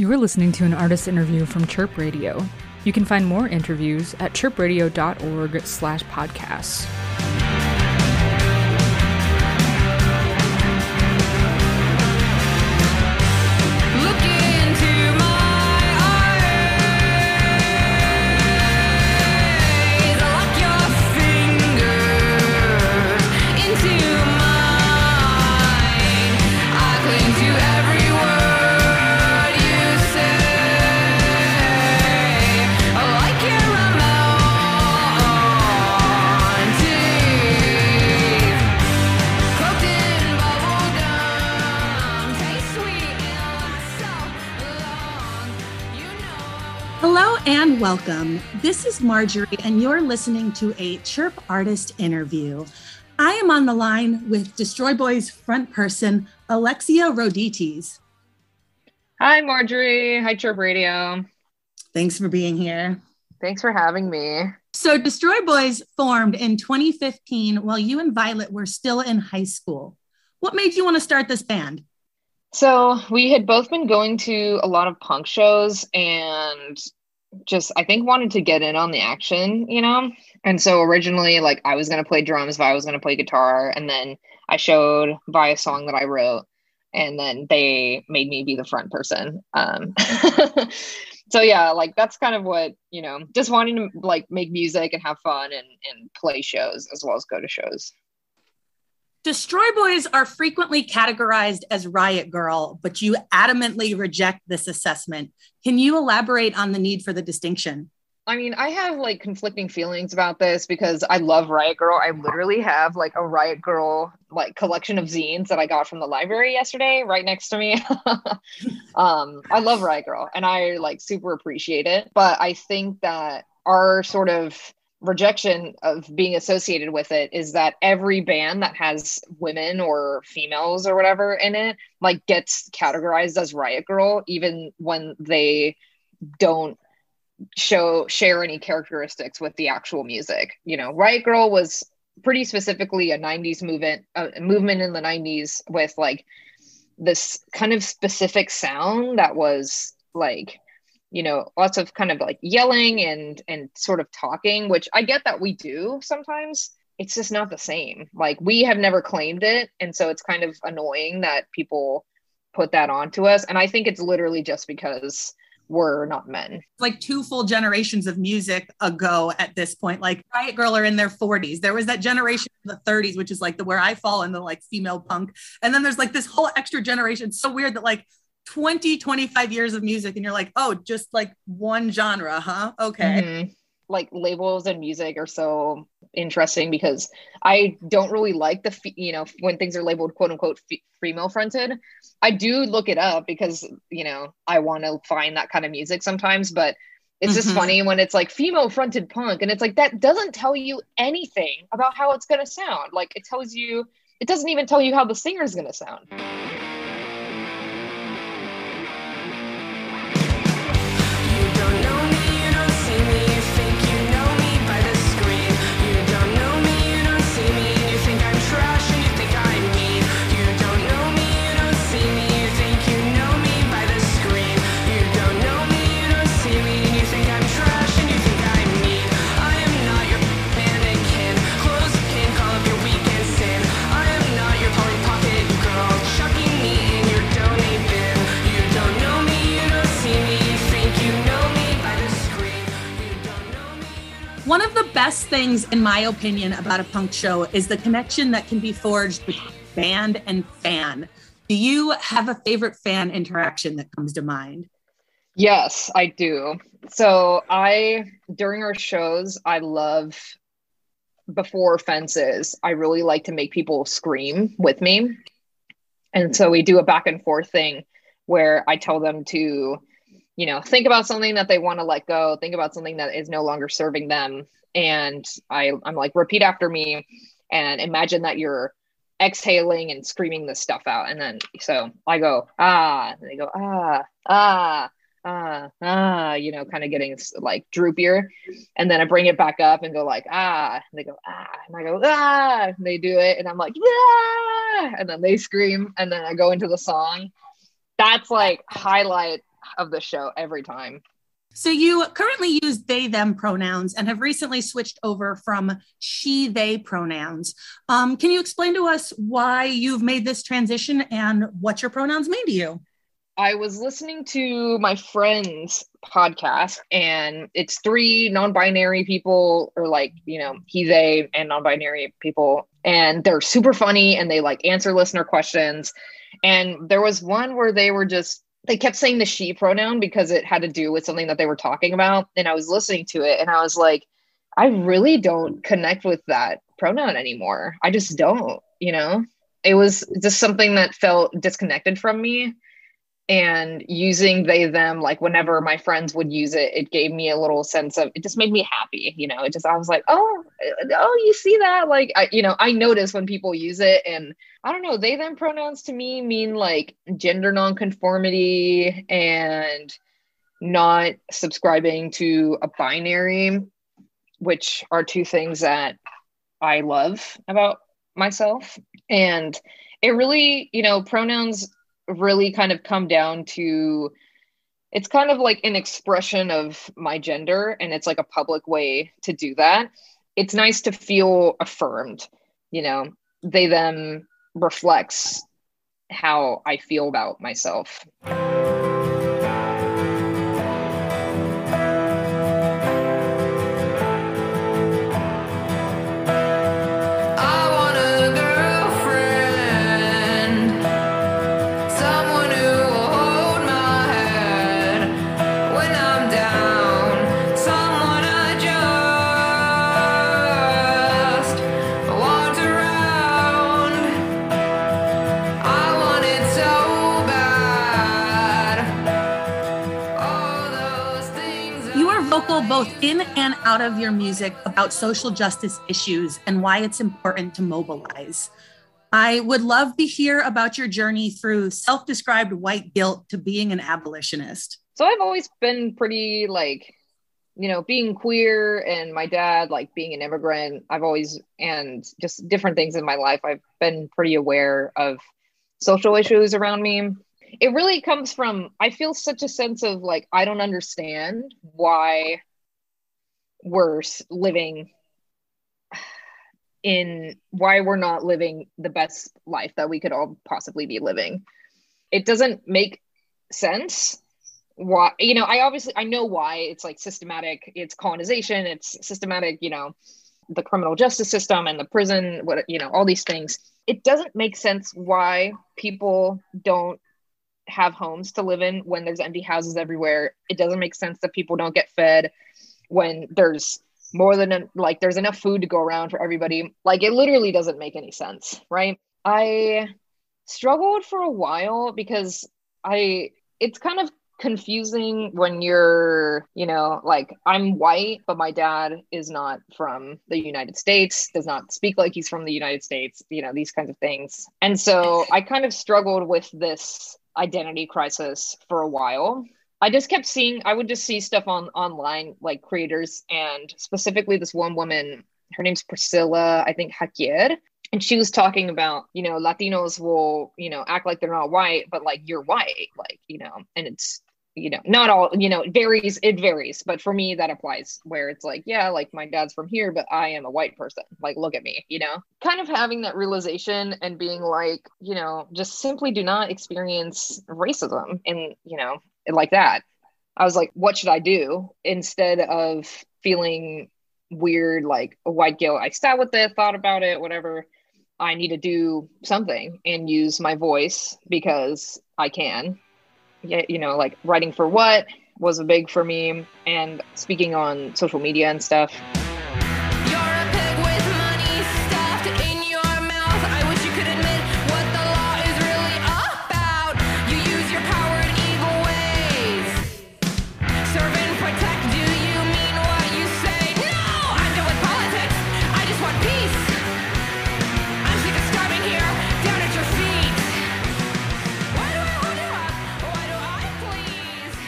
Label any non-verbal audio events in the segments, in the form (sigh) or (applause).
You are listening to an artist interview from Chirp Radio. You can find more interviews at chirpradio.org slash podcasts. Hello and welcome. This is Marjorie, and you're listening to a Chirp Artist interview. I am on the line with Destroy Boys front person, Alexia Roditis. Hi, Marjorie. Hi, Chirp Radio. Thanks for being here. Thanks for having me. So, Destroy Boys formed in 2015 while you and Violet were still in high school. What made you want to start this band? So, we had both been going to a lot of punk shows and just, I think, wanted to get in on the action, you know? And so, originally, like, I was going to play drums, Vi was going to play guitar. And then I showed Vi a song that I wrote. And then they made me be the front person. Um, (laughs) so yeah, like that's kind of what you know, just wanting to like make music and have fun and and play shows as well as go to shows. Destroy Boys are frequently categorized as Riot Grrrl, but you adamantly reject this assessment. Can you elaborate on the need for the distinction? I mean, I have like conflicting feelings about this because I love Riot Grrrl. I literally have like a Riot Grrrl like collection of zines that I got from the library yesterday right next to me. (laughs) um, I love Riot Grrrl and I like super appreciate it. But I think that our sort of rejection of being associated with it is that every band that has women or females or whatever in it like gets categorized as Riot Grrrl even when they don't show share any characteristics with the actual music. You know, Riot Grrrl was pretty specifically a 90s movement a movement in the 90s with like this kind of specific sound that was like you know lots of kind of like yelling and and sort of talking which I get that we do sometimes it's just not the same like we have never claimed it and so it's kind of annoying that people put that onto us and I think it's literally just because we're not men like two full generations of music ago at this point. Like Riot Grrrl are in their 40s. There was that generation in the 30s, which is like the where I fall in the like female punk. And then there's like this whole extra generation. It's so weird that like 20, 25 years of music, and you're like, oh, just like one genre, huh? Okay. Mhm. Like labels and music are so interesting because I don't really like the fe- you know when things are labeled quote unquote fe- female fronted. I do look it up because you know I want to find that kind of music sometimes, but it's just Mhm. funny when it's like female fronted punk and it's like that doesn't tell you anything about how it's going to sound. Like it tells you it doesn't even tell you how the singer's going to sound. Best things, in my opinion, about a punk show is the connection that can be forged between band and fan. Do you have a favorite fan interaction that comes to mind? Yes, I do. So I during our shows, I love before fences. I really like to make people scream with me. And so we do a back and forth thing where I tell them to, you know, think about something that they want to let go, think about something that is no longer serving them. And I, I'm like, repeat after me and imagine that you're exhaling and screaming this stuff out. And then so I go, ah, and they go, ah, ah, ah, ah, you know, kind of getting like droopier. And then I bring it back up and go like, ah, and they go, ah, and I go, ah, and they do it. And I'm like, ah, and then they scream. And then I go into the song. That's like highlight of the show every time. So you currently use they them pronouns and have recently switched over from she they pronouns. Um, can you explain to us why you've made this transition and what your pronouns mean to you? I was listening to my friend's podcast, and it's three non binary people, or like, you know, he, they, and non binary people. And they're super funny and they like answer listener questions. And there was one where they were just, they kept saying the she pronoun because it had to do with something that they were talking about. And I was listening to it and I was like, I really don't connect with that pronoun anymore. I just don't, you know? It was just something that felt disconnected from me and using they them like whenever my friends would use it it gave me a little sense of it just made me happy you know? It just i was like oh uh, oh you see that? Like I, you know i notice when people use it and i don't know they them pronouns to me mean like gender nonconformity and not subscribing to a binary which are two things that i love about myself. And it really you know pronouns really kind of come down to it's kind of like an expression of my gender and it's like a public way to do that. It's nice to feel affirmed you know? They then reflects how i feel about myself both in and out of your music about social justice issues and why it's important to mobilize. I would love to hear about your journey through self described white guilt to being an abolitionist. so i've always been pretty like you know being queer and my dad like being an immigrant i've always and just different things in my life i've been pretty aware of social issues around me it really comes from i feel such a sense of like i don't understand why we're living in why we're not living the best life that we could all possibly be living. It doesn't make sense. Why you know i obviously i know why it's like systematic it's colonization it's systematic you know the criminal justice system and the prison what you know all these things. It doesn't make sense why people don't have homes to live in when there's empty houses everywhere. It doesn't make sense that people don't get fed when there's more than like there's enough food to go around for everybody like it literally doesn't make any sense right i struggled for a while because i it's kind of confusing when you're, you know, like I'm white, but my dad is not from the United States, does not speak like he's from the United States, you know, these kinds of things. And so I kind of struggled with this identity crisis for a while. I just kept seeing, I would just see stuff on online, like creators, and specifically this one woman, her name's Priscilla, I think Hakier, and she was talking about you know latinos will you know act like they're not white but like you're white like you know and it's you know not all you know it varies it varies. But for me that applies where it's like yeah like my dad's from here but i am a white person. Like look at me you know? Kind of having that realization and being like you know just simply do not experience racism and you know like that i was like what should i do instead of feeling weird like a white guilt i sat with it thought about it whatever I need to do something and use my voice because I can. Yeah, you know, like writing for what was a big for me and speaking on social media and stuff.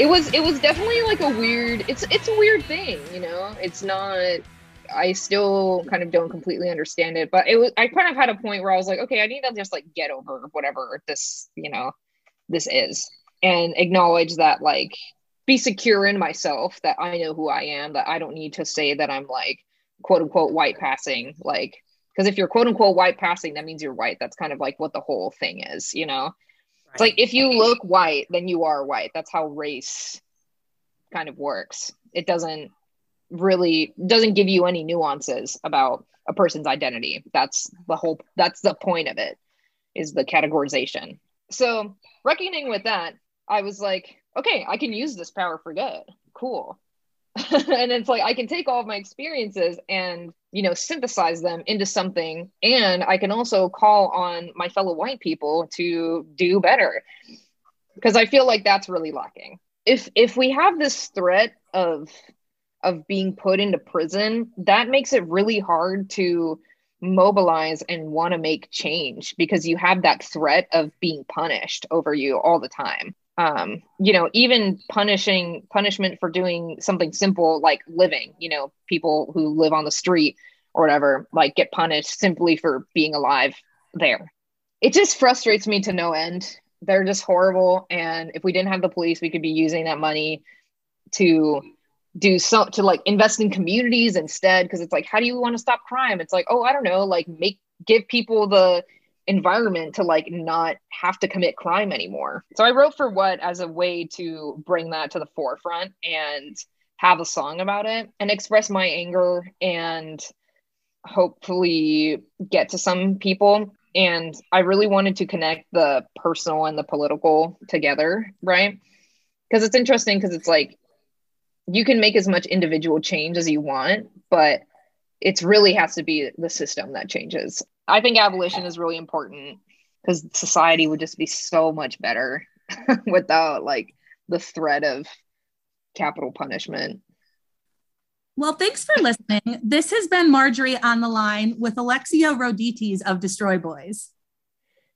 It was it was definitely like a weird it's it's a weird thing, you know. It's not I still kind of don't completely understand it, but it was I kind of had a point where I was like, okay, I need to just like get over whatever this, you know, this is. and acknowledge that like be secure in myself that I know who I am, that I don't need to say that I'm like quote unquote white passing. Like, because if you're quote unquote white passing, that means you're white. That's kind of like what the whole thing is, you know? It's like if you look white, then you are white. That's how race kind of works. It doesn't really doesn't give you any nuances about a person's identity. That's the whole that's the point of it is the categorization. So, reckoning with that, I was like, okay, I can use this power for good. Cool. (laughs) and it's like I can take all of my experiences and, you know, synthesize them into something and I can also call on my fellow white people to do better. Because I feel like that's really lacking. If if we have this threat of of being put into prison, that makes it really hard to mobilize and want to make change because you have that threat of being punished over you all the time. Um, you know, even punishing punishment for doing something simple like living, you know, people who live on the street or whatever, like get punished simply for being alive there. It just frustrates me to no end. They're just horrible. And if we didn't have the police, we could be using that money to do so to like invest in communities instead because it's like how do you want to stop crime it's like oh i don't know like make give people the environment to like not have to commit crime anymore. So i wrote for what as a way to bring that to the forefront and have a song about it and express my anger and hopefully get to some people. And i really wanted to connect the personal and the political together right? Because it's interesting because it's like you can make as much individual change as you want, but it's really has to be the system that changes. I think abolition is really important because society would just be so much better (laughs) without like the threat of capital punishment. Well, thanks for listening. This has been Marjorie on the line with Alexia Roditis of Destroy Boys.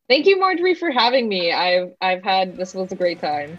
Thank you, Marjorie, for having me. I've I've had this was a great time.